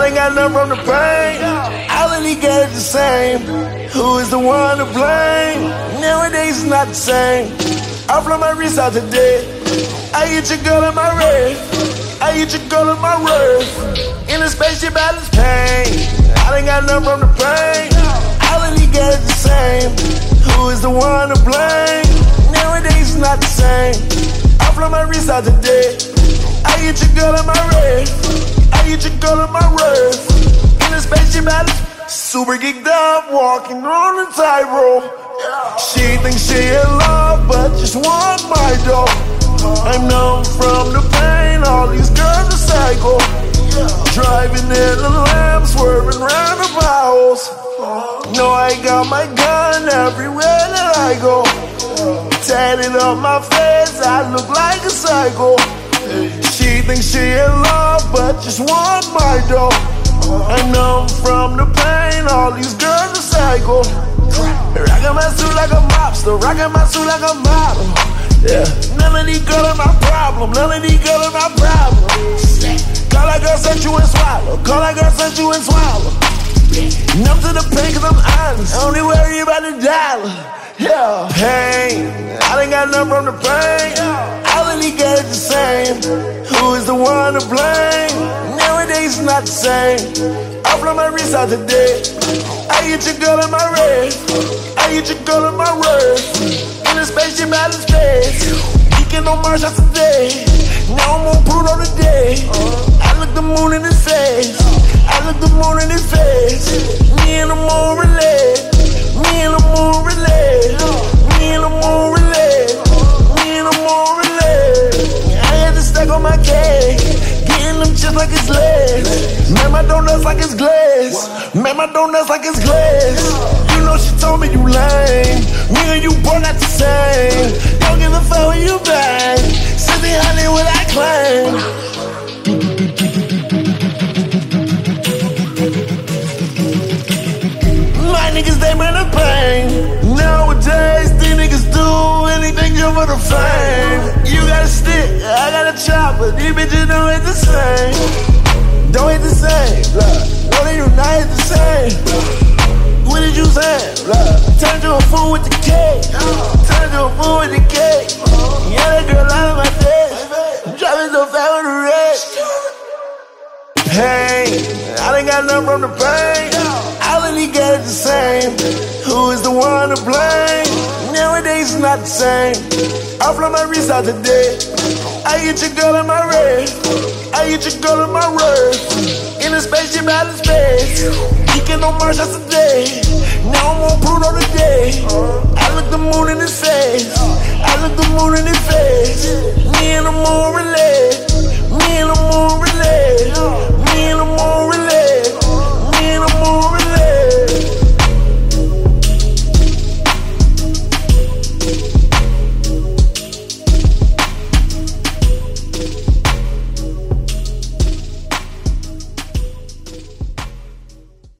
I done got enough from the pain. All of these guys the same. Who is the one to blame? Nowadays it's not the same. I flow my wrist out today. I hit your girl in my red. I hit your girl in my wrist. In a spaceship out of pain. I done got enough from the pain. All of these guys the same. Who is the one to blame? Nowadays it's not the same. I flow my wrist out today. I hit your girl in my red. I hit your girl in my wrist. In a spaceship of super geeked up, walking on a tightrope. She thinks she in love, but just want my dough. I'm numb from the pain, all these girls are psycho. Driving in the lamb, swerving round the house. No, I got my gun everywhere that I go. Tatted up my face, I look like a psycho. She thinks she in love, but just want my dough. I know from the pain, all these girls are psycho. Rockin' my suit like a mobster, rockin' my suit like a model. Yeah, none of these girls are my problem, none of these girls are my problem. Call that girl, sent you and swallow. Call that girl, sent you and swallow. Numb to the pain, cause I'm honest. The same. Who is the one to blame? Nowadays it's not the same. I blow my wrist out today. I hit your girl in my red. I hit your girl in my wrist. In a spaceship out of space. Geeking on Mars today. Now I'm on Pluto today. I look the moon in the face. Legs. Man, my donuts like it's glass. Man, my donuts like it's glass. You know she told me you lame. Me and you both not the same. Don't give a fuck when you bang. Sitting Hollywood, I claim. Niggas, they bring the pain. Nowadays, these niggas do anything just for the fame. You got a stick, A chopper. These bitches don't hit the same. Don't hit the same. Look, what are you not hit the same? What did you say? Look, turn to a fool with the cake. Turn to a fool with the cake. Yeah, that girl out of my face. Driving so fast with the red. Pain, I done got enough from the pain. All of these guys the same. Who is the one to blame? It's not the same. I flow my wrist out today. I hit your girl in my red. I hit your girl in my wrist. In a spaceship out of space. Geeking on Mars today. Now I'm on Pluto today.